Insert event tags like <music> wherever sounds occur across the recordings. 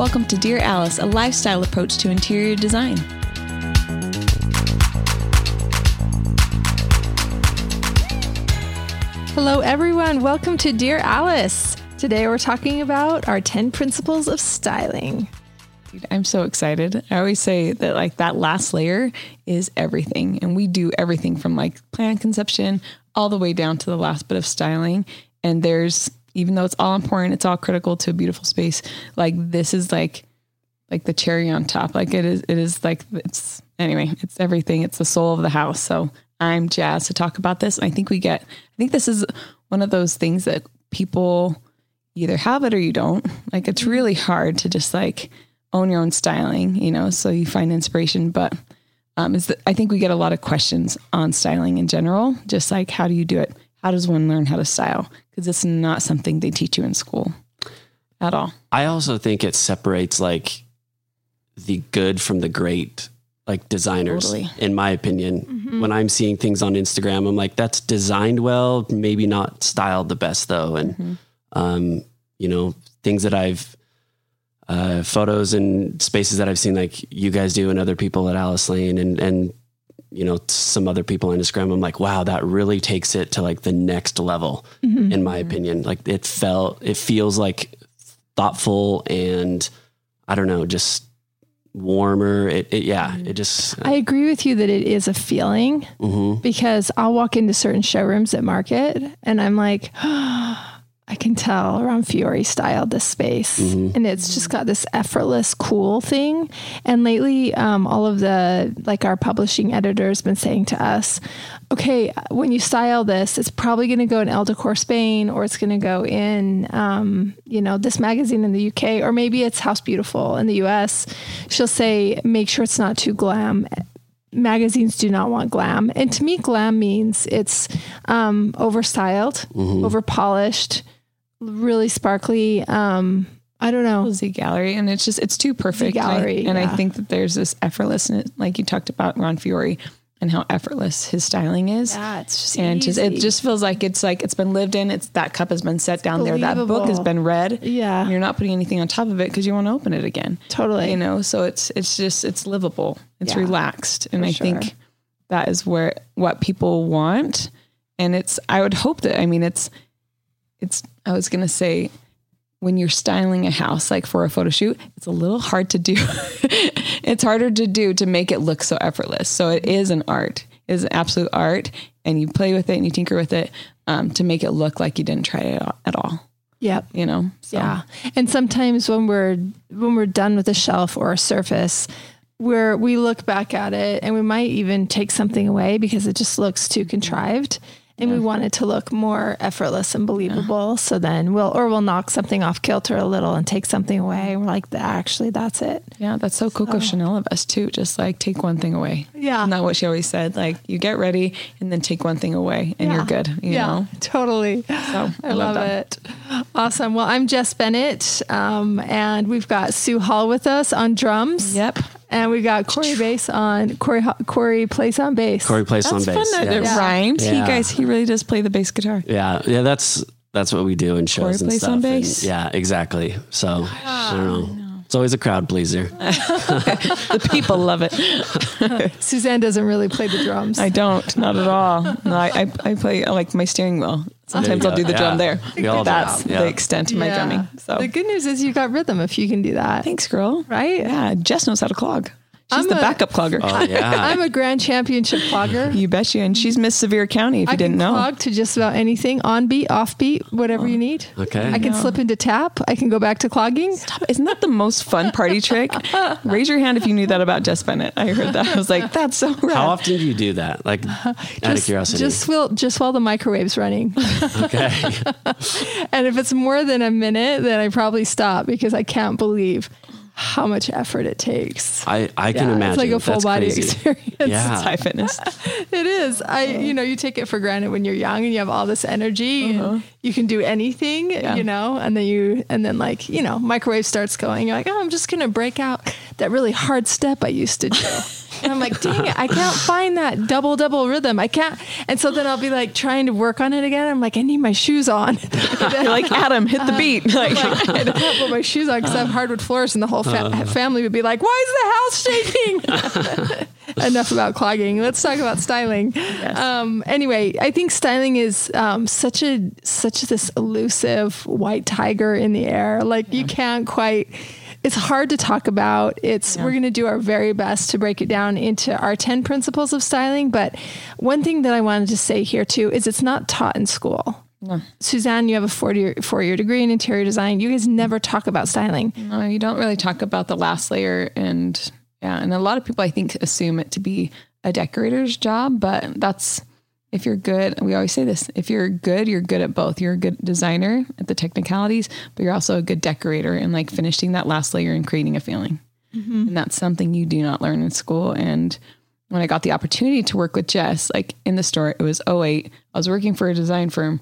Welcome to Dear Alice, a lifestyle approach to interior design. Hello, everyone. Welcome to Dear Alice. Today we're talking about our 10 principles of styling. Dude, I'm so excited. I always say that like that last layer is everything. And we do everything from like plan conception all the way down to the last bit of styling. And there's even though it's all important, it's all critical to a beautiful space. Like this is like like the cherry on top. Like it is it is like it's anyway, it's everything. It's the soul of the house. So I'm jazzed to talk about this. I think we get I think this is one of those things that people either have it or you don't. Like it's really hard to just like own your own styling, you know, so you find inspiration. But um, is that I think we get a lot of questions on styling in general, just like how do you do it? How does one learn how to style? Because it's not something they teach you in school at all. I also think it separates like the good from the great, like designers, Totally. in my opinion. When I'm seeing things on Instagram, I'm like, that's designed well, maybe not styled the best though. And, um, you know, things that I've, uh, photos and spaces that I've seen like you guys do and other people at Alice Lane and, and, you know, some other people on Instagram. I'm like, wow, that really takes it to like the next level, mm-hmm. in my opinion. Like it felt, it feels like thoughtful and I don't know, just warmer. It, it yeah, mm-hmm. it just uh, I agree with you that it is a feeling mhm. because I'll walk into certain showrooms at Market and I'm like, <gasps> oh, I can tell Ron Fiore styled this space, and it's just got this effortless, cool thing. And lately, um, all of the like our publishing editor has been saying to us, okay, when you style this, it's probably going to go in Elle Decor Spain, or it's going to go in, um, you know, this magazine in the UK, or maybe it's House Beautiful in the US. She'll say, make sure it's not too glam magazines do not want glam. And to me, glam means it's um, overstyled, over polished, really sparkly. Um, I don't know. Z Gallerie, and it's just it's too perfect. And I- Gallerie, and I, yeah. think that there's this effortlessness, like you talked about Ron Fiore, and how effortless his styling is. Yeah, it's just and just it just feels like it's like it's been lived in. It's that cup has been set down there. That book has been read. Yeah. and you're not putting anything on top of it because you want to open it again. Totally. you know. So it's it's just it's livable. It's Yeah, relaxed, and I sure. think that is where what people want. And it's I would hope that I mean it's it's I was gonna say when you're styling a house like for a photo shoot, it's a little hard to do. <laughs> it's harder to do to make it look so effortless. So it is an art. It is an absolute art, and you play with it and you tinker with it um, to make it look like you didn't try it at all. Yep. You know, so, Yeah. And sometimes when we're when we're done with a shelf or a surface, where we look back at it and we might even take something away because it just looks too contrived. And we want it to look more effortless and believable. So then we'll or we'll knock something off kilter a little and take something away. And we're like, actually, that's it. Yeah, that's so Coco Chanel of us too. Just like take one thing away. Yeah. Isn't what she always said? Like you get ready and then take one thing away and you're good. You know? totally. So I love, that. it. Awesome. Well, I'm Jess Bennett, um, and we've got Sue Hall with us on drums. Yep. And we got Corey Bass on Corey Corey plays on bass. Corey plays on bass. That's on fun bass. that it yeah. rhymed. He guys, he really does play the bass guitar. yeah, yeah, that's that's what we do in shows Corey and plays stuff. on And bass. yeah, exactly. So I don't ah, know. It's always a crowd pleaser. <laughs> The people love it. <laughs> Suzanne doesn't really play the drums. I don't, not at all. No, I, I, I play I like my steering wheel. Sometimes I'll do go. the drum there. We all do. That's Yeah. the extent of my Yeah. drumming. So the good news is you got rhythm if you can do that. thanks, girl. Right? Yeah, Jess knows how to clog. She's I'm the a- backup clogger. Oh yeah. <laughs> I'm a grand championship clogger. you bet you. And she's Miss Sevier County. If you didn't can know. clog to just about anything, on beat, off beat, whatever you oh, need. Okay. I can slip into tap. I can go back to clogging. Isn't that the most fun party <laughs> trick? Raise your hand if you knew that about Jess Bennett. I heard that. I was like, that's so rad. How often do you do that? Like <laughs> out of Just, curiosity. just while just while the microwave's running. okay. and if it's more than a minute, then I probably stop because I can't believe how much effort it takes. I, I can Yeah, imagine. It's like a full That's body crazy. experience. Yeah. <laughs> It's high fitness. <laughs> It is. I, you know, you take it for granted when you're young and you have all this energy and uh-huh. you can do anything, Yeah. you know, and then you, and then like, you know, microwave starts going. You're like, oh, I'm just going to break out that really hard step I used to do. <laughs> And I'm like, dang it, I can't find that double double rhythm. I can't. And so then I'll be like trying to work on it again. I'm like, I need my shoes on. <laughs> You're like Adam, hit the beat. Like, <laughs> like, I can't put my shoes on because I have hardwood floors, and the whole fa- family would be like, "Why is the house shaking?" <laughs> Enough about clogging. Let's talk about styling. Yes. Um, anyway, I think styling is um, such a such this elusive white tiger in the air. Like you can't quite. It's hard to talk about. It's we're going to do our very best to break it down into our 10 principles of styling, but one thing that I wanted to say here too is it's not taught in school. Suzanne, you have a four year, four year degree in interior design. You guys never talk about styling. No, you don't really talk about the last layer and yeah, and a lot of people I think assume it to be a decorator's job, but that's if you're good, we always say this, if you're good, you're good at both. You're a good designer at the technicalities, but you're also a good decorator and like finishing that last layer and creating a feeling. Mm-hmm. And that's something you do not learn in school. And when I got the opportunity to work with Jess, like in the store, it was 08. I was working for a design firm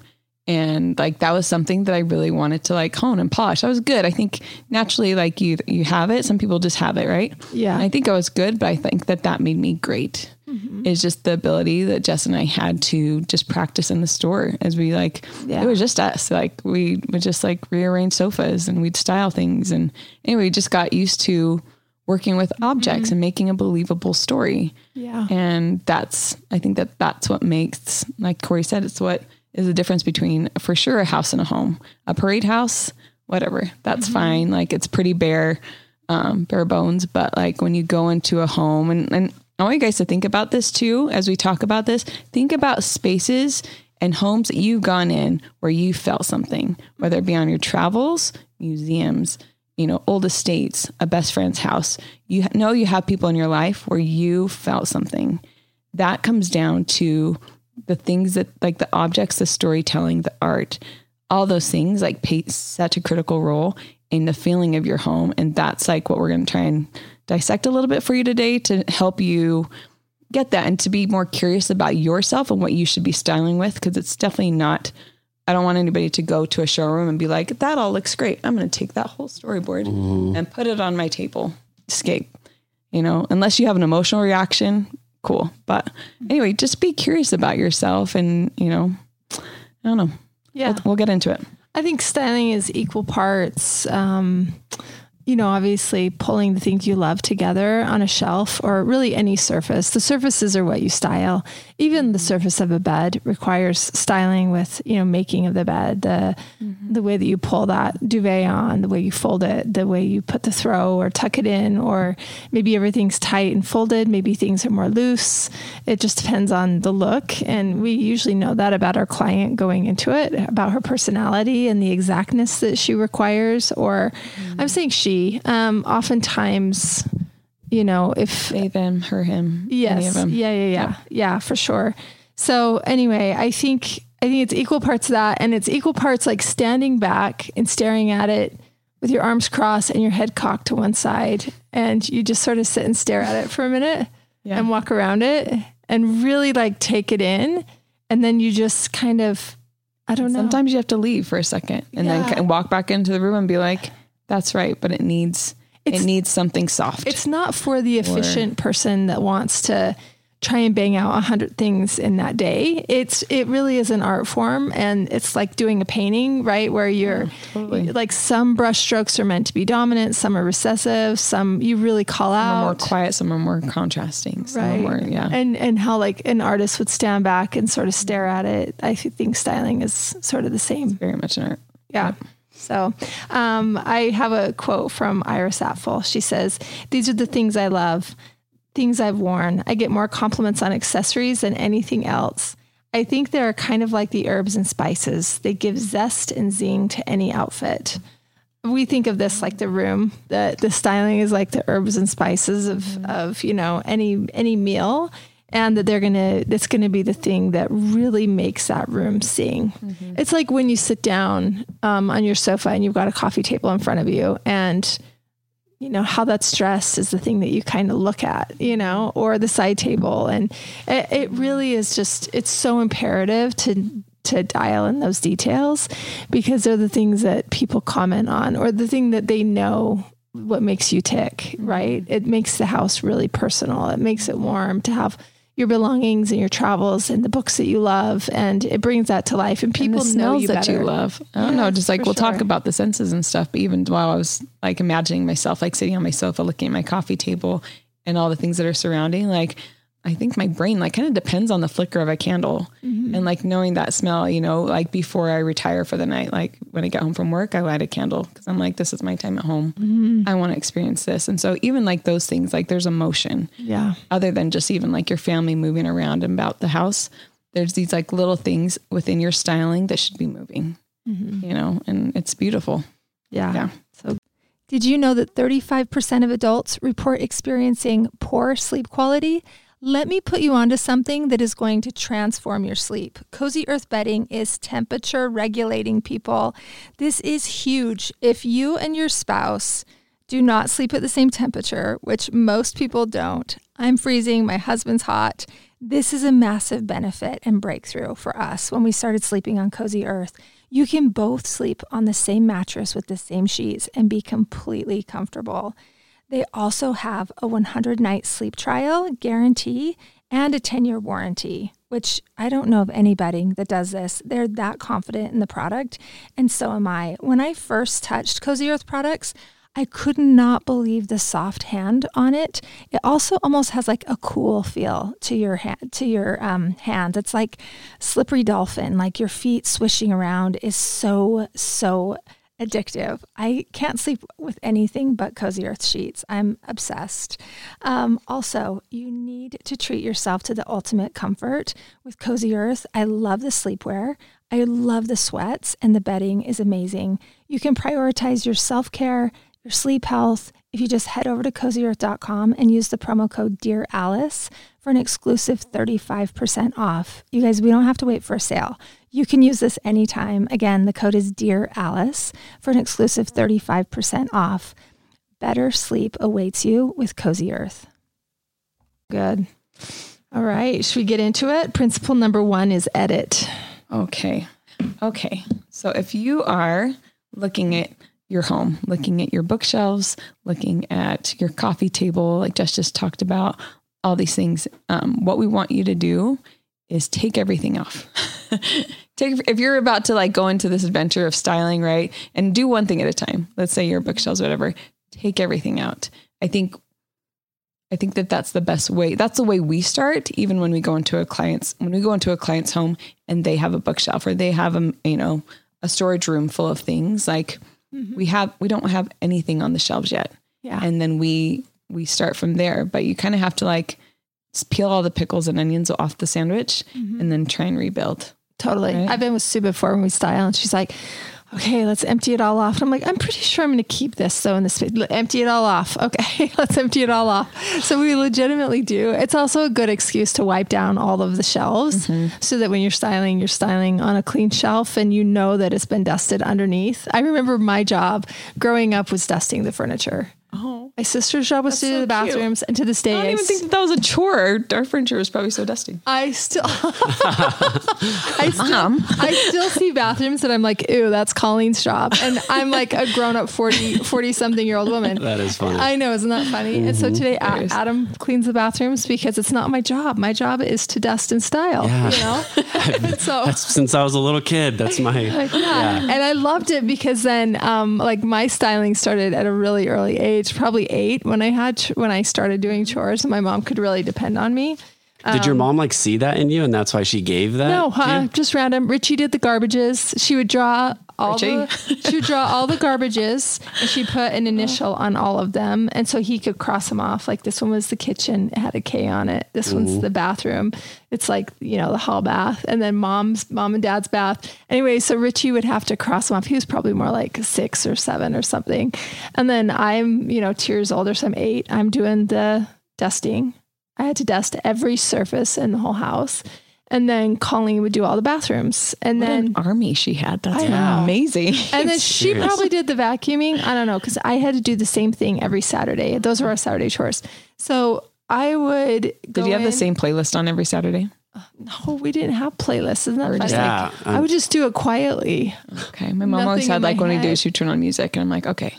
and like that was something that I really wanted to like hone and polish. I was good. I think naturally, like you, you have it. Some people just have it, right? Yeah. And I think I was good, but I think that that made me great. Mm-hmm. Is just the ability that Jess and I had to just practice in the store as we like. Yeah. It was just us. Like we would just like rearrange sofas and we'd style things, and anyway, we just got used to working with objects mm-hmm. and making a believable story. Yeah. And that's, I think that that's what makes, like Corey said, it's what is the difference between for sure a house and a home. A parade house, whatever, that's mm-hmm. fine. Like it's pretty bare, um, bare bones. But like when you go into a home, and, and I want you guys to think about this too as we talk about this. Think about spaces and homes that you've gone in where you felt something, whether it be on your travels, museums, you know, old estates, a best friend's house. You know you have people in your life where you felt something. That comes down to the things that, like the objects, the storytelling, the art, all those things, like play such a critical role in the feeling of your home. And that's like what we're going to try and dissect a little bit for you today to help you get that and to be more curious about yourself and what you should be styling with because it's definitely not I don't want anybody to go to a showroom and be like, that all looks great. I'm going to take that whole storyboard and put it on my table. Escape. You know, unless you have an emotional reaction, cool. But anyway, just be curious about yourself and, you know, I don't know. Yeah. We'll, we'll get into it. I think styling is equal parts, um, you know, obviously pulling the things you love together on a shelf or really any surface. The surfaces are what you style. Even the mm-hmm. surface of a bed requires styling with, you know, making of the bed, the mm-hmm. the way that you pull that duvet on, the way you fold it, the way you put the throw or tuck it in, or maybe everything's tight and folded, maybe things are more loose. It just depends on the look. And we usually know that about our client going into it, about her personality and the exactness that she requires. Or I'm mm-hmm. saying she, um, oftentimes, you know, if They, them, her, him. Any of Yes. them. Yeah, yeah, yeah. Yeah, for sure. So anyway, I think I think it's equal parts of that and it's equal parts like standing back and staring at it with your arms crossed and your head cocked to one side and you just sort of sit and stare at it for a minute Yeah. and walk around it and really like take it in and then you just kind of I don't know. Sometimes you have to leave for a second and Yeah. then walk back into the room and be like, that's right. But it needs, It's- it needs something soft. It's not for the efficient person that wants to try and bang out a hundred things in that day. It's it really is an art form, and it's like doing a painting, right? Where you're totally. like some brush strokes are meant to be dominant, some are recessive, some you really call out. some are more quiet, some are more contrasting. Some Right. are more, yeah. And and how like an artist would stand back and sort of stare at it. I think styling is sort of the same. Very much an art. Yeah. So um, I have a quote from Iris Apfel. She says, These are the things I love, things I've worn. I get more compliments on accessories than anything else. I think they're kind of like the herbs and spices. They give zest and zing to any outfit. We think of this like the room. The the styling is like the herbs and spices of of, you know, any any meal. And that they're gonna that's gonna be the thing that really makes that room sing. It's like when you sit down um, on your sofa and you've got a coffee table in front of you and you know how that's dressed is the thing that you kind of look at you know or the side table and it, it really is just it's so imperative to to dial in those details because they're the things that people comment on or the thing that they know what makes you tick, right? It makes the house really personal. It makes it warm to have your belongings and your travels and the books that you love, and it brings that to life. And people and know smells you that better. you love. I don't know, just like we'll talk about the senses and stuff. But even while I was like imagining myself like sitting on my sofa, looking at my coffee table and all the things that are surrounding, like I think my brain like kind of depends on the flicker of a candle Mm-hmm. and like knowing that smell. You know, like before I retire for the night, like when I get home from work, I light a candle because I'm like, this is my time at home. Mm-hmm. I want to experience this. And so even like those things, like there's emotion Yeah. other than just even like your family moving around and about the house there's these like little things within your styling that should be moving you know and it's beautiful Yeah. Yeah. So, did you know that 35% of adults report experiencing poor sleep quality? Let me put you onto something that is going to transform your sleep. Cozy Earth bedding is temperature regulating, people. This is huge. If you and your spouse do not sleep at the same temperature, which most people don't, I'm freezing, my husband's hot. This is a massive benefit and breakthrough for us when we started sleeping on Cozy Earth. You can both sleep on the same mattress with the same sheets and be completely comfortable. They also have a 100 night sleep trial guarantee and a 10 year warranty, which I don't know of any bedding that does this. They're that confident in the product, and so am I. When I first touched Cozy Earth products, I could not believe the soft hand on it. It also almost has like a cool feel to your hand, to your um, hand. It's like slippery dolphin, like your feet swishing around is so so addictive. I can't sleep with anything but Cozy Earth sheets. I'm obsessed. Um, also, you need to treat yourself to the ultimate comfort with Cozy Earth. I love the sleepwear. I love the sweats, and the bedding is amazing. You can prioritize your self care, your sleep health. If you just head over to cozyearth.com and use the promo code Dear Alice for an exclusive 35% off. You guys, we don't have to wait for a sale. You can use this anytime. Again, the code is Dear Alice for an exclusive 35% off. Better sleep awaits you with Cozy Earth. Good. All right. Should we get into it? Principle number one is edit. okay okay so if you are looking at your home looking at your bookshelves looking at your coffee table like Jess just talked about all these things um, what we want you to do is take everything off. <laughs> Take if you're about to like go into this adventure of styling right and do one thing at a time let's say your bookshelves whatever take everything out. I think i think that that's the best way that's the way we start even when we go into a client's when we go into a client's home and they have a bookshelf or they have a you know a storage room full of things like mm-hmm. we have we don't have anything on the shelves yet. Yeah. and then we we start from there but you kind of have to like peel all the pickles and onions off the sandwich and then try and rebuild Totally. Right? I've been with Sue before when we style, and she's like, okay, let's empty it all off. And I'm like, I'm pretty sure I'm going to keep this. though in this, empty it all off. <laughs> Okay, let's empty it all off. So we legitimately do. It's also a good excuse to wipe down all of the shelves mm-hmm. so that when you're styling, you're styling on a clean shelf and you know that it's been dusted underneath. I remember my job growing up was dusting the furniture. Oh My sister's job was to do so the bathrooms, and to this day, i don't even think that, that was a chore our furniture was probably so dusty I still, <laughs> I still, Mom. I still see bathrooms that I'm like, ew, that's Colleen's job, and I'm like a grown up 40, 40 something year old woman. That is funny. I know, isn't that funny? And so today, A- Adam cleans the bathrooms because it's not my job. My job is to dust and style. Yeah. You know, <laughs> and so That's since I was a little kid. That's my yeah. And I loved it because then, um, like my styling started at a really early age, probably eight when I had, when I started doing chores and my mom could really depend on me. Did your um, mom like see that in you, and that's why she gave that? No, huh? Just random. Richie did the garbages. She would draw all the she would draw all the garbages and she put an initial on all of them. And so he could cross them off. Like this one was the kitchen, it had a K on it. This one's the bathroom. It's like, you know, the hall bath. And then mom's mom and dad's bath. Anyway, so Richie would have to cross them off. He was probably more like six or seven or something. And then I'm, you know, two years older, so I'm eight. I'm doing the dusting. I had to dust every surface in the whole house. And then Colleen would do all the bathrooms. And What then an army she had. That's amazing. and then she Serious. probably did the vacuuming. I don't know, because I had to do the same thing every Saturday. Those were our Saturday chores. So I would go Did you have the same playlist on every Saturday? No, we didn't have playlists. Isn't that funny? just Yeah, I would just do it quietly. Okay. My mom always had like my when we do, head. she'd turn on music and I'm like, okay.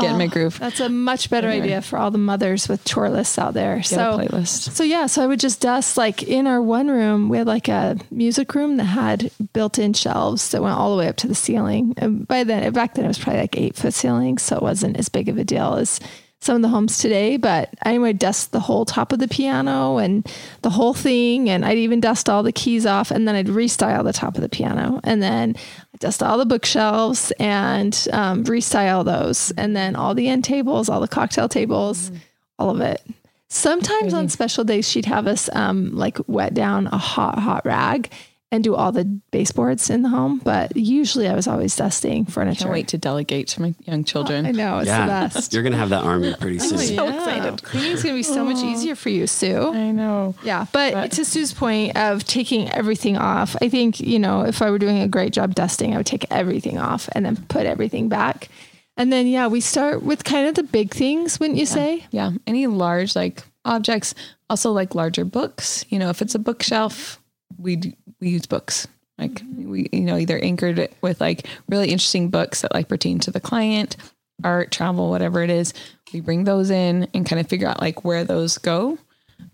Get in my oh, groove. That's a much better Anyway. idea for all the mothers with chore lists out there. Get so playlist. So yeah, so I would just dust like in our one room, we had like a music room that had built-in shelves that went all the way up to the ceiling. And by then, back then it was probably like eight foot ceilings, so it wasn't as big of a deal as some of the homes today. But I would dust the whole top of the piano and the whole thing, and I'd even dust all the keys off, and then I'd restyle the top of the piano, and then I'd dust all the bookshelves and um, restyle those, and then all the end tables, all the cocktail tables, all of it. Sometimes on special days, she'd have us um, like wet down a hot, hot rag and do all the baseboards in the home. But usually I was always dusting furniture. I Can't wait to delegate to my young children. I know, it's the best. You're gonna have that army <laughs> pretty soon. I'm so excited. Cleaning's going to be so much oh. easier for you, Sue. I know. Yeah, but, But- to Sue's point of taking everything off, I think, you know, if I were doing a great job dusting, I would take everything off and then put everything back. And then, yeah, we start with kind of the big things, wouldn't you say? Yeah. Any large like objects, also like larger books. You know, if it's a bookshelf, we we use books. Like we, you know, either anchored it with like really interesting books that like pertain to the client, art, travel, whatever it is. We bring those in and kind of figure out like where those go.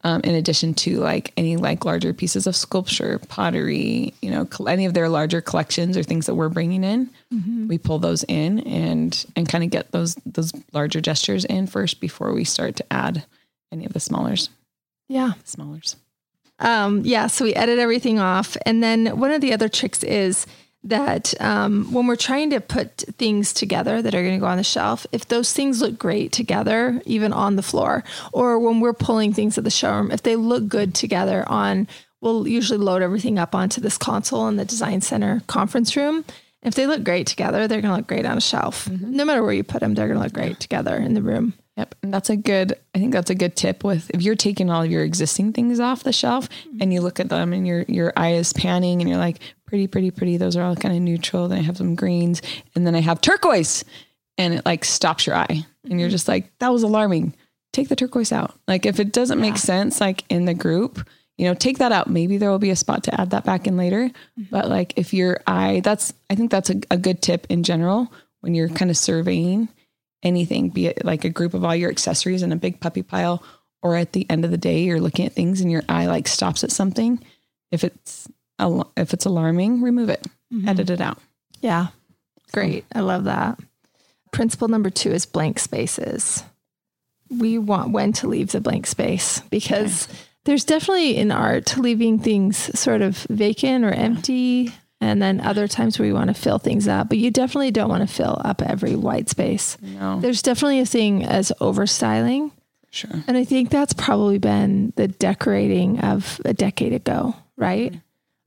Um, in addition to like any like larger pieces of sculpture, pottery, you know, any of their larger collections or things that we're bringing in, we pull those in and and kind of get those those larger gestures in first before we start to add any of the smallers. Yeah. Smallers. Um, yeah, so we edit everything off. And then one of the other tricks is that um, when we're trying to put things together that are going to go on the shelf, if those things look great together, even on the floor, or when we're pulling things at the showroom, if they look good together on, we'll usually load everything up onto this console in the design center conference room. If they look great together, they're going to look great on a shelf. No matter where you put them, they're going to look great together in the room. Yep. And that's a good, I think that's a good tip with if you're taking all of your existing things off the shelf mm-hmm. and you look at them and your, your eye is panning and you're like, pretty, pretty, pretty. Those are all kind of neutral. Then I have some greens and then I have turquoise and it like stops your eye and you're mm-hmm. just like, that was alarming. Take the turquoise out. Like if it doesn't make sense, like in the group, you know, take that out. Maybe there will be a spot to add that back in later. Mm-hmm. But like if your eye, that's, I think that's a, a good tip in general when you're kind of surveying anything, be it like a group of all your accessories in a big puppy pile, or at the end of the day, you're looking at things and your eye like stops at something. If it's al- if it's alarming, remove it, mm-hmm. edit it out. Yeah. Great. I love that. Principle number two is blank spaces. We want when to leave the blank space because there's definitely in art leaving things sort of vacant or empty. And then other times where you want to fill things up, but you definitely don't want to fill up every white space. No, There's definitely a thing as overstyling. sure. And I think that's probably been the decorating of a decade ago, right?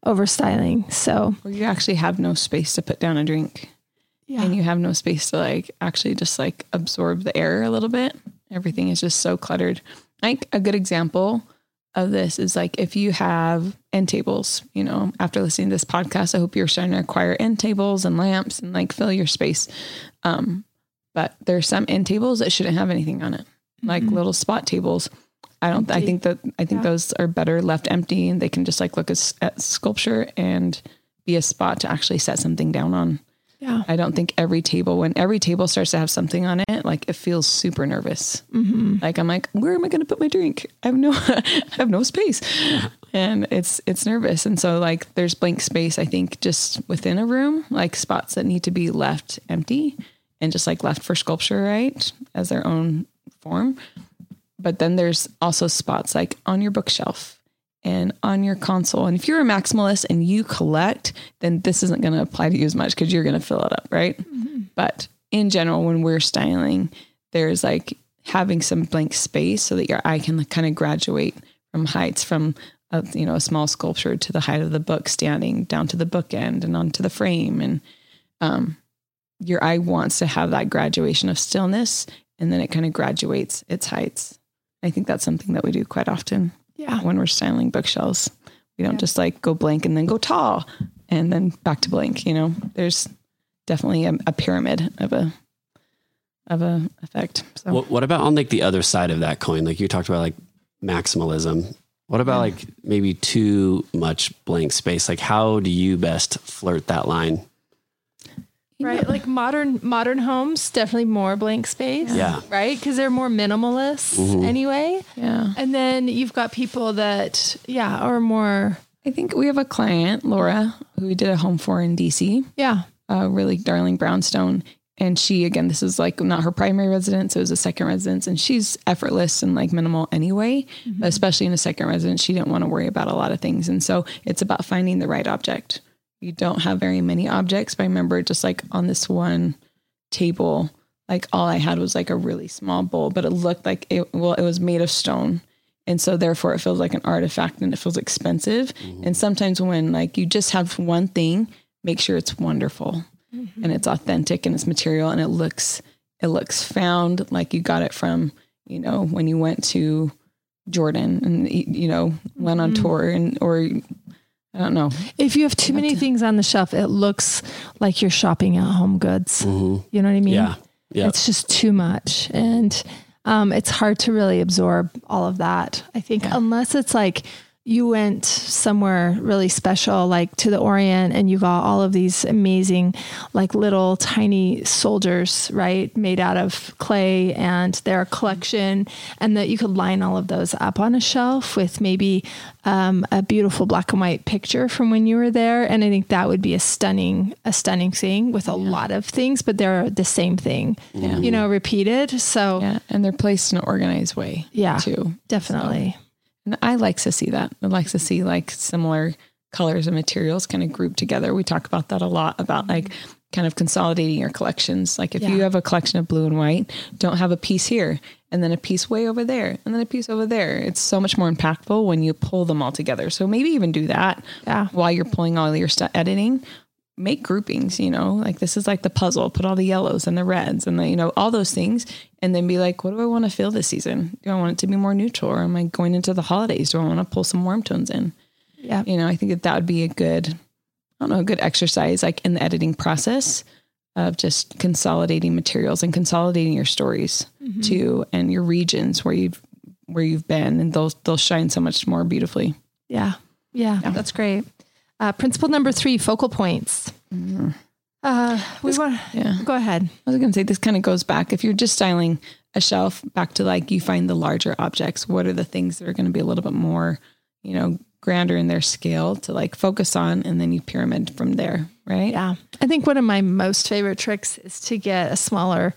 Overstyling. So, Where you actually have no space to put down a drink, yeah. and you have no space to like actually just like absorb the air a little bit. Everything is just so cluttered. Like a good example of this is like if you have end tables, you know, after listening to this podcast, I hope you're starting to acquire end tables and lamps and like fill your space. Um, but there's some end tables that shouldn't have anything on it, like little spot tables. I don't. I think that I think Yeah. those are better left empty, and they can just like look as, at sculpture and be a spot to actually set something down on. Yeah. I don't think every table, when every table starts to have something on it, like it feels super nervous. Mm-hmm. Like I'm like, where am I going to put my drink? I have no, <laughs> I have no space, <laughs> and it's it's nervous. And so like, there's blank space. I think just within a room, like spots that need to be left empty and just like left for sculpture, right, as their own form. But then there's also spots like on your bookshelf and on your console. And if you're a maximalist and you collect, then this isn't going to apply to you as much because you're going to fill it up, right? But in general, when we're styling, there's like having some blank space so that your eye can kind of graduate from heights from a, you know a small sculpture to the height of the book standing down to the bookend and onto the frame and um, your eye wants to have that graduation of stillness and then it kind of graduates its heights. I think that's something that we do quite often Yeah. when we're styling bookshelves. We don't Yeah. just like go blank and then go tall and then back to blank. You know, there's definitely a, a pyramid of a of a effect. So What, what about on like the other side of that coin? Like you talked about like maximalism. What about like maybe too much blank space? Like how do you best flirt that line? Right? Like modern modern homes, definitely more blank space. Yeah. Right? Because they're more minimalist mm-hmm. anyway. Yeah. And then you've got people that, yeah, are more, I think we have a client, Laura, who we did a home for in DC, yeah, a really darling brownstone. And she, again, this is like not her primary residence. It was a second residence. And she's effortless and like minimal anyway, but especially in a second residence, she didn't want to worry about a lot of things. And so it's about finding the right object. You don't have very many objects, but I remember just like on this one table, like all I had was like a really small bowl, but it looked like it, well, it was made of stone. And so therefore it feels like an artifact and it feels expensive. Mm-hmm. And sometimes when like you just have one thing, make sure it's wonderful mm-hmm. and it's authentic and it's material and it looks it looks found like you got it from, you know, when you went to Jordan and you know, went on mm-hmm. tour and or I don't know. If you have too many things on the shelf, it looks like you're shopping at Home Goods. You know what I mean? Yeah. Yeah. It's just too much. And um, it's hard to really absorb all of that. I think, unless it's like you went somewhere really special, like to the Orient, and you got all of these amazing, like little tiny soldiers, right, made out of clay and their collection, and that you could line all of those up on a shelf with maybe um, a beautiful black and white picture from when you were there. And I think that would be a stunning, a stunning thing with a lot of things, but they're the same thing, you know, repeated. So Yeah. And they're placed in an organized way. Yeah. Too. definitely. And I like to see that. I like to see like similar colors and materials kind of grouped together. We talk about that a lot about like kind of consolidating your collections. Like if you have a collection of blue and white, don't have a piece here and then a piece way over there and then a piece over there. It's so much more impactful when you pull them all together. So maybe even do that Yeah. while you're pulling all your stuff editing. Make groupings, you know, like this is like the puzzle. Put all the yellows and the reds and the, you know, all those things, and then be like, what do I want to feel this season? Do I want it to be more neutral, or am I going into the holidays? Do I want to pull some warm tones in? Yeah. You know, I think that that would be a good, I don't know, a good exercise like in the editing process of just consolidating materials and consolidating your stories too, and your regions where you've where you've been, and they'll they'll shine so much more beautifully. Yeah. Yeah. That's great. Uh, principle number three, focal points. Uh, we want Yeah. go ahead. I was going to say this kind of goes back. If you're just styling a shelf, back to like you find the larger objects. What are the things that are going to be a little bit more, you know, grander in their scale to like focus on, and then you pyramid from there, right? Yeah. I think one of my most favorite tricks is to get a smaller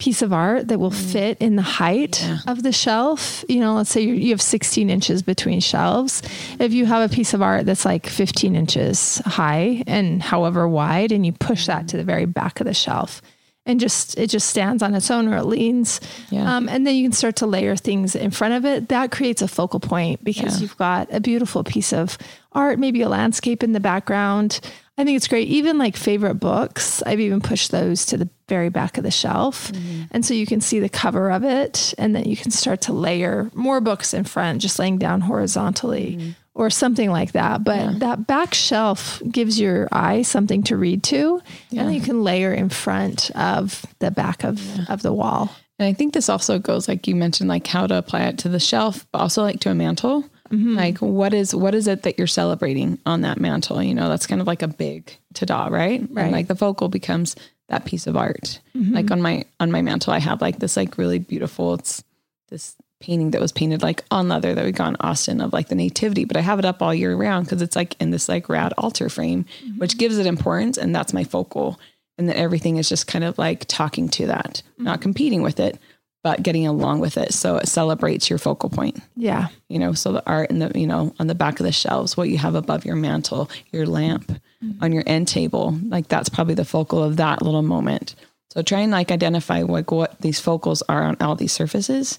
piece of art that will mm. fit in the height Yeah. of the shelf. You know, let's say you you have 16 inches between shelves. If you have a piece of art that's like 15 inches high and however wide, and you push that to the very back of the shelf. And just it just stands on its own or it leans, Yeah. um, and then you can start to layer things in front of it. That creates a focal point because Yeah. you've got a beautiful piece of art, maybe a landscape in the background. I think it's great. Even like favorite books, I've even pushed those to the very back of the shelf. And so you can see the cover of it. And then you can start to layer more books in front, just laying down horizontally or something like that. But that back shelf gives your eye something to read to. And you can layer in front of the back of, of the wall. And I think this also goes like you mentioned, like how to apply it to the shelf, but also like to a mantle. Mm-hmm. Like what is what is it that you're celebrating on that mantle? You know, that's kind of like a big ta-da, right? Right. And like the focal becomes that piece of art. Mm-hmm. Like on my on my mantle, I have like this like really beautiful. It's this painting that was painted like on leather that we got in Austin of like the nativity, but I have it up all year round because it's like in this like rad altar frame, mm-hmm. which gives it importance, and that's my focal. And then everything is just kind of like talking to that, mm-hmm. not competing with it, but getting along with it. So it celebrates your focal point Yeah. you know so the art in the you know on the back of the shelves what you have above your mantle your lamp mm-hmm. on your end table like that's probably the focal of that little moment so try and like identify like what these focals are on all these surfaces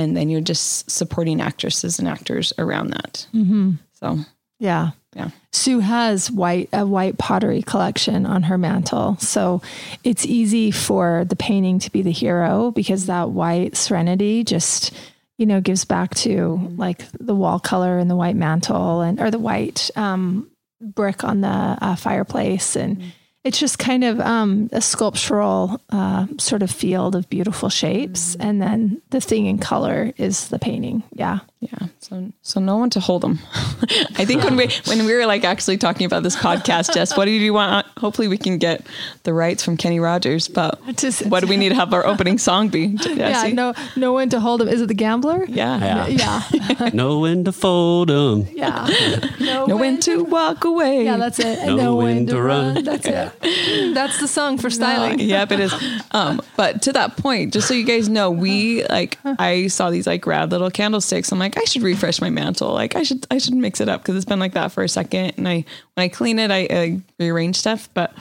and then you're just supporting actresses and actors around that so Yeah. Yeah. Sue has white a white pottery collection on her mantle. So it's easy for the painting to be the hero because that white serenity just you know gives back to like the wall color and the white mantle and or the white um, brick on the uh, fireplace and It's just kind of um, a sculptural uh, sort of field of beautiful shapes, and then the thing in color is the painting. Yeah, Yeah. So so no one to hold them. <laughs> I think when we when we were like actually talking about this podcast, Jess, what do you want? Hopefully we can get the rights from Kenny Rogers. But <laughs> Just- what do we need to have our opening song be? <laughs> yeah. Jesse? No, no one to hold him. Is it the gambler? Yeah. Yeah. yeah, know when to fold them. yeah. No, Know when to walk away. Yeah, that's it. And Know when to run. That's it. <laughs> That's the song for styling. <laughs> yep, it is. <laughs> Um, but to that point, just so you guys know, we like I saw these like rad little candlesticks. I'm like, I should refresh my mantle. Like I should I should mix it up because it's been like that for a second. And I when I clean it, I, I rearrange stuff. But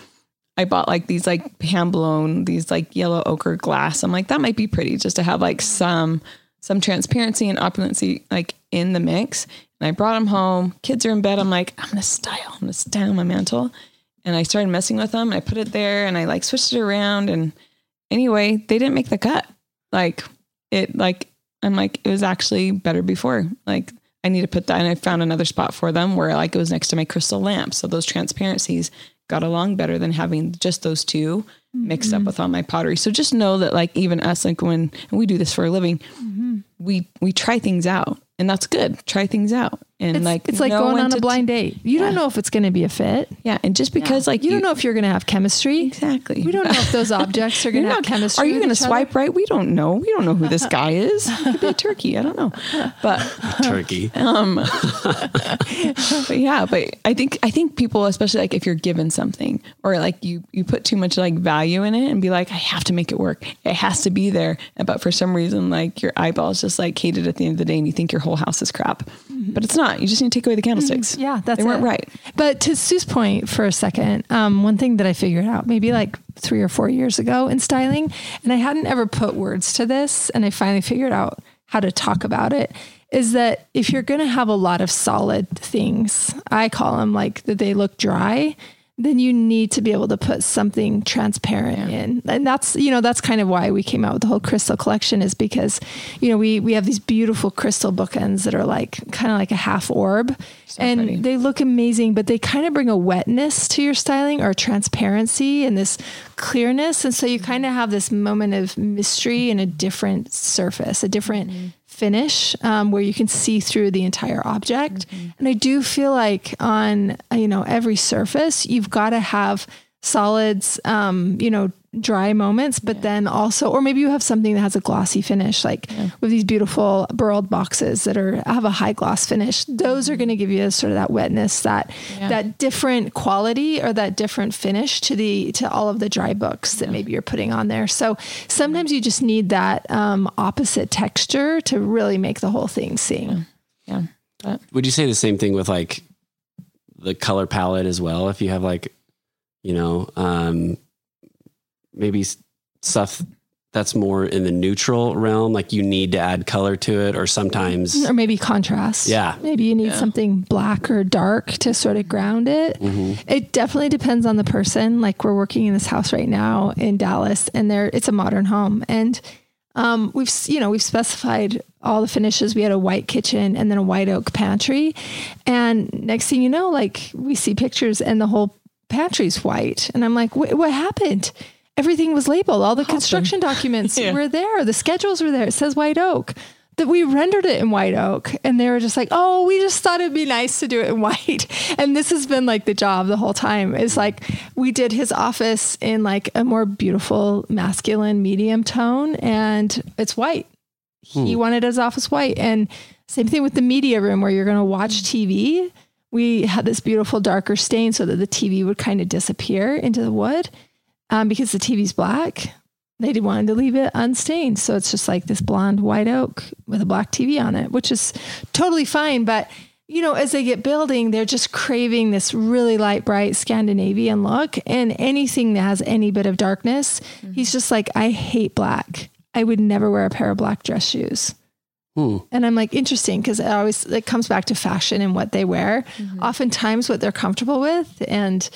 I bought like these like hand blown these like yellow ochre glass. I'm like that might be pretty just to have like some some transparency and opulency like in the mix. And I brought them home. Kids are in bed. I'm like, I'm gonna style. I'm gonna style my mantle and I started messing with them. I put it there and I like switched it around. And anyway, they didn't make the cut. Like it, like I'm like it was actually better before. Like I need to put that, and I found another spot for them where like it was next to my crystal lamp. So those transparencies got along better than having just those two mixed up mm-hmm. with all my pottery. So just know that like even us, like when we do this for a living, mm-hmm. we we try things out, and that's good. Try things out, and It's like it's like know going on a blind date. You don't know if it's going to be a fit. Yeah, and just because like you don't know if you're going to have chemistry. exactly, We don't know if those <laughs> objects are going to You're have chemistry. Are you going to each other. swipe right? We don't know. We don't know who this guy is. <laughs> It could be a turkey. I don't know. But <laughs> Turkey. Um, but yeah, but I think I think people, especially like if you're given something or like you you put too much like value in it and be like, I have to make it work. It has to be there. But for some reason, like your eyeballs just like hate it at the end of the day, and you think your whole house is crap. Mm-hmm. But it's not. You just need to take away the candlesticks. Mm-hmm. Yeah, that's they weren't it. right. But to Sue's point for a second, um, one thing that I figured out maybe like three or four years ago in styling, and I hadn't ever put words to this, and I finally figured out how to talk about it, is that if you're going to have a lot of solid things, I call them like that they look dry. Then you need to be able to put something transparent in, and that's you know that's kind of why we came out with the whole crystal collection is because you know we we have these beautiful crystal bookends that are like kind of like a half orb, and pretty. they look amazing, but they kind of bring a wetness to your styling or transparency and this clearness. And so you mm-hmm. kind of have this moment of mystery and a different surface, a different mm-hmm. Finish um, where you can see through the entire object. And I do feel like on, you know, every surface, you've got to have solids, um, you know, dry moments, but then also, or maybe you have something that has a glossy finish, like with these beautiful burled boxes that are have a high gloss finish. Those are going to give you a, sort of that wetness, that that different quality or that different finish to the to all of the dry books that maybe you're putting on there. So sometimes you just need that um, opposite texture to really make the whole thing sing. Yeah. But Would you say the same thing with like the color palette as well? If you have like, you know, um, maybe stuff that's more in the neutral realm, like you need to add color to it, or sometimes, Or maybe contrast. Yeah. Maybe you need something black or dark to sort of ground it. It definitely depends on the person. Like we're working in this house right now in Dallas and there it's a modern home. And um, we've you know, we've specified all the finishes. We had a white kitchen and then a white oak pantry. And next thing you know, like we see pictures and the whole pantry's white. And I'm like, what happened? Everything was labeled. All the construction documents <laughs> Yeah. were there. The schedules were there. It says white oak. That we rendered it in white oak, and they were just like, "Oh, we just thought it'd be nice to do it in <laughs> white." And this has been like the job the whole time. Is like we did his office in like a more beautiful masculine medium tone, and it's white. He hmm. wanted his office white, and same thing with the media room where you're going to watch hmm. TV. We had this beautiful darker stain so that the TV would kind of disappear into the wood um, because the TV's black. They did wanted to leave it unstained. So it's just like this blonde white oak with a black TV on it, which is totally fine. But, you know, as they get building, they're just craving this really light, bright Scandinavian look. And anything that has any bit of darkness, he's just like, I hate black. I would never wear a pair of black dress shoes. Hmm. And I'm like, interesting because it always it comes back to fashion and what they wear. Oftentimes what they're comfortable with. And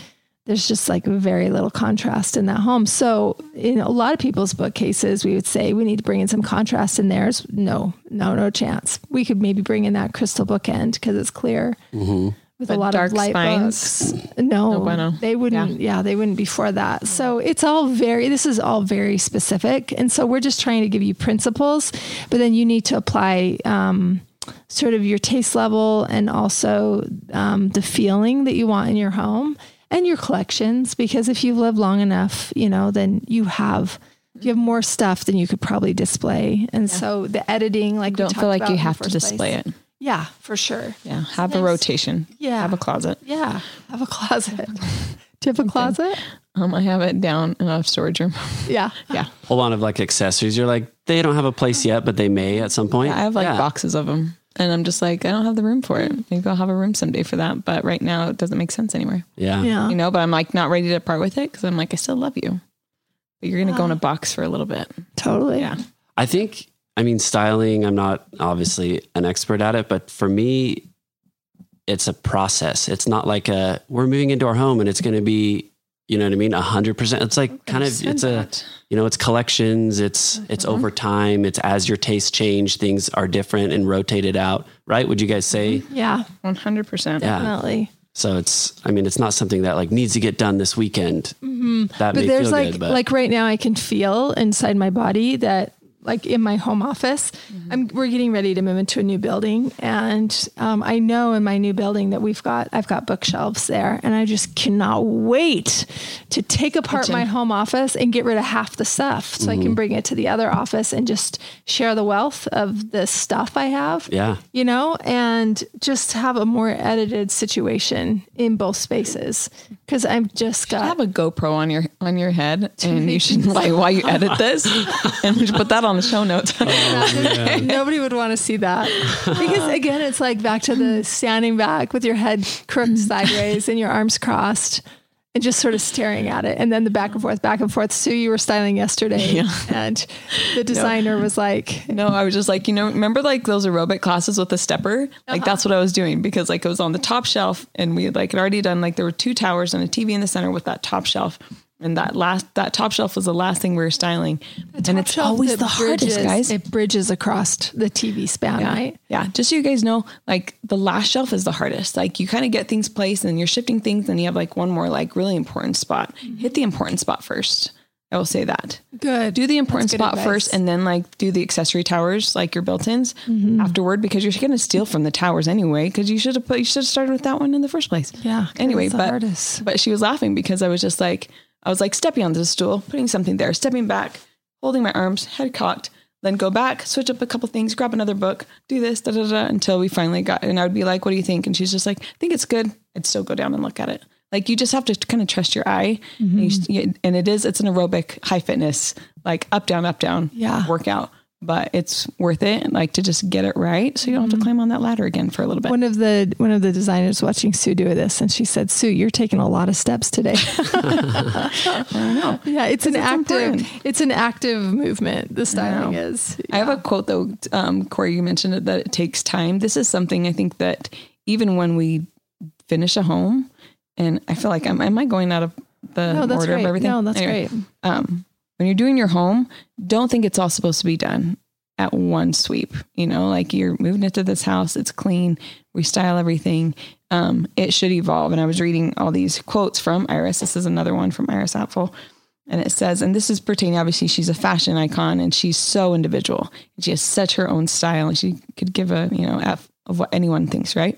there's just like very little contrast in that home. So in a lot of people's bookcases, we would say we need to bring in some contrast in theirs. No, no, no chance. We could maybe bring in that crystal bookend because it's clear. with But a lot dark of light spines? books. No, bueno. they wouldn't. Yeah. they wouldn't before that. So it's all very. This is all very specific, and so we're just trying to give you principles, but then you need to apply. Um, sort of your taste level and also um, the feeling that you want in your home and your collections because if you've lived long enough you know then you have you have more stuff than you could probably display and so the editing like we Don't talked feel like about you have to display place. it. yeah for sure Yeah. Have a rotation. Yeah. Have a closet. yeah have a closet <laughs> do you have a closet Um, I have it down in a storage room. <laughs> yeah yeah. whole lot of like accessories. You're like, they don't have a place yet, but they may at some point. I have like Yeah. boxes of them. And I'm just like, I don't have the room for it. Mm. Maybe I'll have a room someday for that. But right now, it doesn't make sense anymore. Yeah. yeah You know, but I'm like not ready to part with it because I'm like, I still love you. But you're going to go ah. in a box for a little bit. totally Yeah. I think, I mean, styling, I'm not obviously an expert at it, but for me, it's a process. It's not like a, we're moving into our home and it's going to be, you know what I mean? A hundred percent. It's like kind of, it's a, you know, it's collections, it's, it's over time. It's as your tastes change, things are different and rotated out. Right. Would you guys say? yeah 100%. Yeah. definitely So it's, I mean, it's not something that like needs to get done this weekend. Mm-hmm. but may there's feel like good, but like right now I can feel inside my body that like in my home office, I'm we're getting ready to move into a new building, and um, I know in my new building that we've got I've got bookshelves there, and I just cannot wait to take apart my home office and get rid of half the stuff, so I can bring it to the other office and just share the wealth of the stuff I have yeah. you know, and just have a more edited situation in both spaces. Because I've just got have a GoPro on your on your head, <laughs> and you should like while you edit this, and we should put that on the show notes. Oh, <laughs> Nobody would want to see that because again, it's like back to the standing back with your head crooked mm. sideways and your arms crossed. And just sort of staring at it, and then the back and forth, back and forth. Sue, you were styling yesterday, Yeah. and the designer was like, no, I was just like, you know, remember like those aerobic classes with the stepper? Like uh-huh. that's what I was doing because like it was on the top shelf, and we like had already done like there were two towers and a TV in the center with that top shelf. And that last that top shelf was the last thing we were styling, and it's always the hardest, bridges- guys. It bridges across the TV span, Yeah. right? Yeah. Just so you guys know, like the last shelf is the hardest. Like you kind of get things placed and you're shifting things and you have like one more like really important spot. Mm-hmm. Hit the important spot first. I will say that. Good. Do the important spot advice. first and then like do the accessory towers, like your built-ins mm-hmm. afterward because you're going to steal from the towers anyway because you should have put you should have started with that one in the first place. Yeah. Anyway, but hardest. but she was laughing because I was just like, I was like stepping onto the stool, putting something there, stepping back, holding my arms, head cocked, then go back, switch up a couple things, grab another book, do this, da da da, until we finally got. And I would be like, "What do you think?" And she's just like, "I think it's good." I'd still go down and look at it. Like you just have to kind of trust your eye, mm-hmm. and, you, you- and it is it's an aerobic high fitness like up down up down Yeah. workout, but it's worth it. Like to just get it right, so you don't have to climb on that ladder again for a little bit. One of the one of the designers watching Sue do this, and she said, "Sue, you're taking a lot of steps today." <laughs> <laughs> I know. yeah, it's an it's active. important. It's an active movement. The styling know. is. I have a quote though, um, Corey, you mentioned it, that it takes time. This is something I think that even when we finish a home, and I feel like, am, am I going out of the No, order great. of everything? No, that's Anyway, great. Um, when you're doing your home, don't think it's all supposed to be done at one sweep. You know, like you're moving into this house, it's clean, we style everything. Um, it should evolve. And I was reading all these quotes from Iris. This is another one from Iris Apfel. And it says, and this is pertaining, obviously, she's a fashion icon and she's so individual. She has such her own style and she could give a, you know, F of what anyone thinks, right?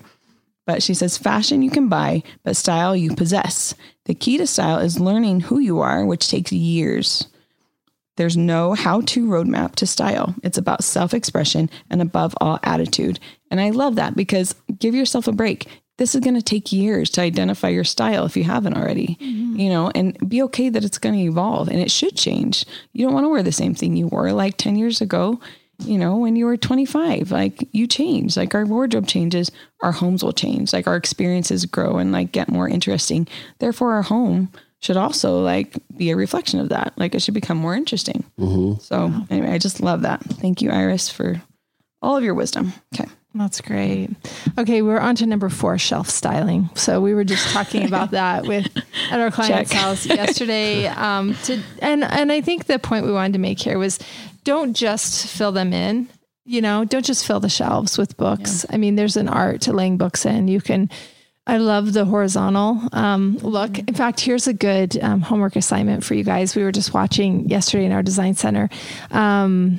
But she says, fashion you can buy, but style you possess. The key to style is learning who you are, which takes years. There's no how to roadmap to style. It's about self expression and above all, attitude. And I love that because give yourself a break. This is going to take years to identify your style if you haven't already, mm-hmm. you know, and be okay that it's going to evolve and it should change. You don't want to wear the same thing you wore like 10 years ago, you know, when you were 25. Like you change, like our wardrobe changes, our homes will change, like our experiences grow and like get more interesting. Therefore, our home should also like be a reflection of that. Like it should become more interesting. So anyway, I just love that. Thank you, Iris, for all of your wisdom. Okay. That's great. Okay, we're on to number four, shelf styling. So we were just talking <laughs> about that with at our client's Check. house yesterday. <laughs> Um, to and and I think the point we wanted to make here was, don't just fill them in. You know, don't just fill the shelves with books. I mean, there's an art to laying books in. You can I love the horizontal um, look. In fact, here's a good um, homework assignment for you guys. We were just watching yesterday in our design center. Um,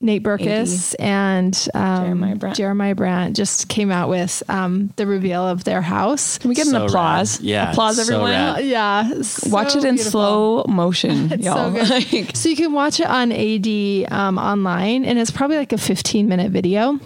Nate Berkus and um, Jeremiah Brent. Jeremiah Brent just came out with um, the reveal of their house. Can we get So an applause? rad. Yeah, applause, so everyone. rad. Yeah, Watch it in beautiful. slow motion, <laughs> It's y'all. so good. <laughs> So you can watch it on AD um, online, and it's probably like a 15 minute video.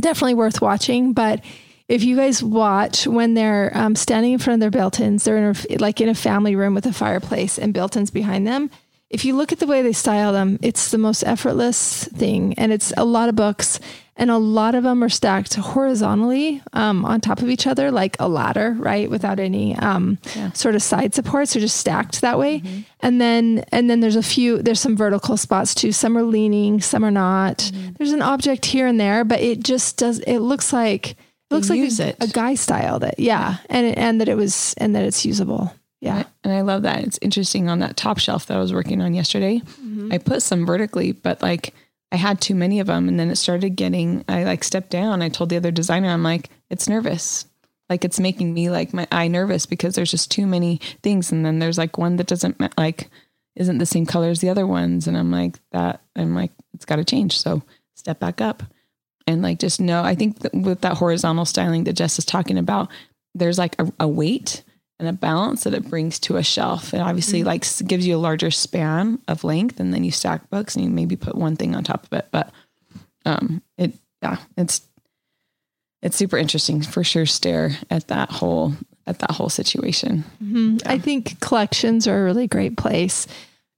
Definitely worth watching. But if you guys watch when they're um, standing in front of their built-ins, they're in a, like in a family room with a fireplace and built-ins behind them. If you look at the way they style them, it's the most effortless thing, and it's a lot of books. And a lot of them are stacked horizontally um, on top of each other, like a ladder, right? Without any um, sort of side supports, they're just stacked that way. And then, and then there's a few. There's some vertical spots too. Some are leaning, some are not. There's an object here and there, but it just does. It looks like looks like use a, it. a guy styled it, yeah, and and that it was and that it's usable, yeah. and I love that. It's interesting on that top shelf that I was working on yesterday. Mm-hmm. I put some vertically, but like I had too many of them, and then it started getting. I like stepped down. I told the other designer, I'm like, it's nervous. Like it's making me like my eye nervous because there's just too many things, and then there's like one that doesn't like isn't the same color as the other ones, and I'm like that. I'm like it's got to change. So step back up and like just know. I think that with that horizontal styling that Jess is talking about, there's like a, a weight and a balance that it brings to a shelf. It obviously like gives you a larger span of length, and then you stack books and you maybe put one thing on top of it. But um, it yeah, it's it's super interesting for sure. Stare at that whole at that whole situation. Mhm. I think collections are a really great place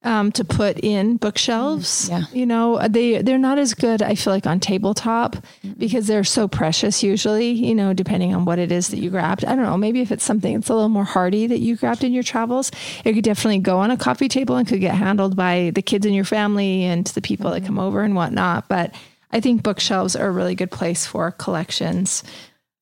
um, to put in bookshelves. Yeah. you know they they're not as good. I feel like on tabletop because they're so precious. Usually, you know, depending on what it is that you grabbed. I don't know. Maybe if it's something that's a little more hardy that you grabbed in your travels, it could definitely go on a coffee table and could get handled by the kids in your family and the people that come over and whatnot. But I think bookshelves are a really good place for collections.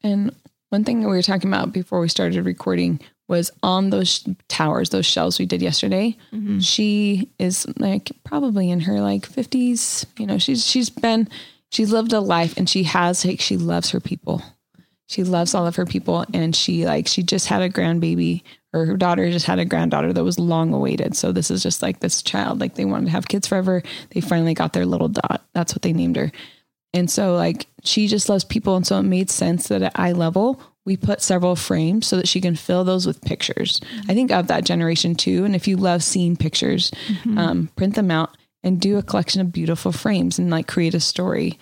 And one thing that we were talking about before we started recording was on those towers, those shelves we did yesterday. Mm-hmm. She is like probably in her like fifties. You know, she's she's been she's lived a life and she has like she loves her people. She loves all of her people and she like she just had a grandbaby or her daughter just had a granddaughter that was long awaited. So this is just like this child like they wanted to have kids forever. They finally got their little dot. That's what they named her. And so like she just loves people. And so it made sense that at eye level, we put several frames so that she can fill those with pictures. I think of that generation too. And if you love seeing pictures, um, print them out and do a collection of beautiful frames and like create a story.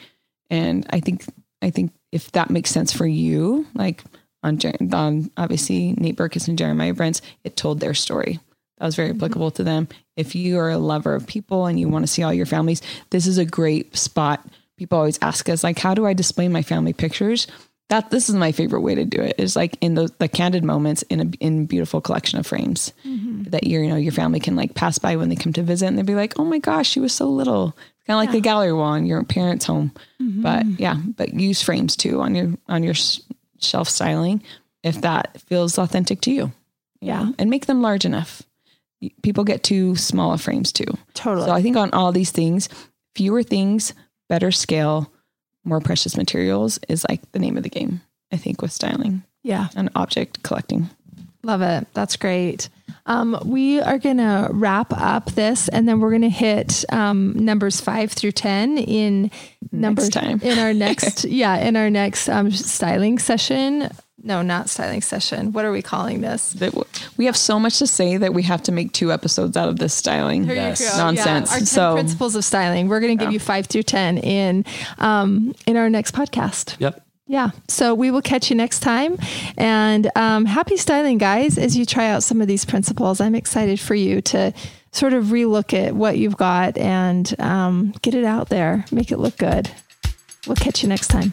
And I think, I think if that makes sense for you, like on, on obviously Nate Berkus and Jeremiah Brents, it told their story. That was very applicable to them. If you are a lover of people and you want to see all your families, this is a great spot. People always ask us, like, how do I display my family pictures? That this is my favorite way to do it is like in the the candid moments in a in beautiful collection of frames mm-hmm. that your you know your family can like pass by when they come to visit and they'd be like, oh my gosh, she was so little. Kind of like the gallery wall in your parents' home, mm-hmm. but yeah, but use frames too on your on your shelf styling if that feels authentic to you. Yeah. and make them large enough. People get too small of frames too. Totally. So I think on all these things, fewer things, better scale, more precious materials is like the name of the game. I think with styling yeah. and object collecting. Love it. That's great. Um, we are going to wrap up this and then we're going to hit um, numbers five through 10 in numbers time. in our <laughs> next, yeah, in our next um, styling session. No, not styling session. What are we calling this? That w- we have so much to say that we have to make two episodes out of this styling Yes. nonsense. Yeah, our 10 so principles of styling. We're going to give you five through 10 in, um, in our next podcast. Yep. Yeah. So we will catch you next time. And um, happy styling, guys, as you try out some of these principles. I'm excited for you to sort of relook at what you've got and um, get it out there, make it look good. We'll catch you next time.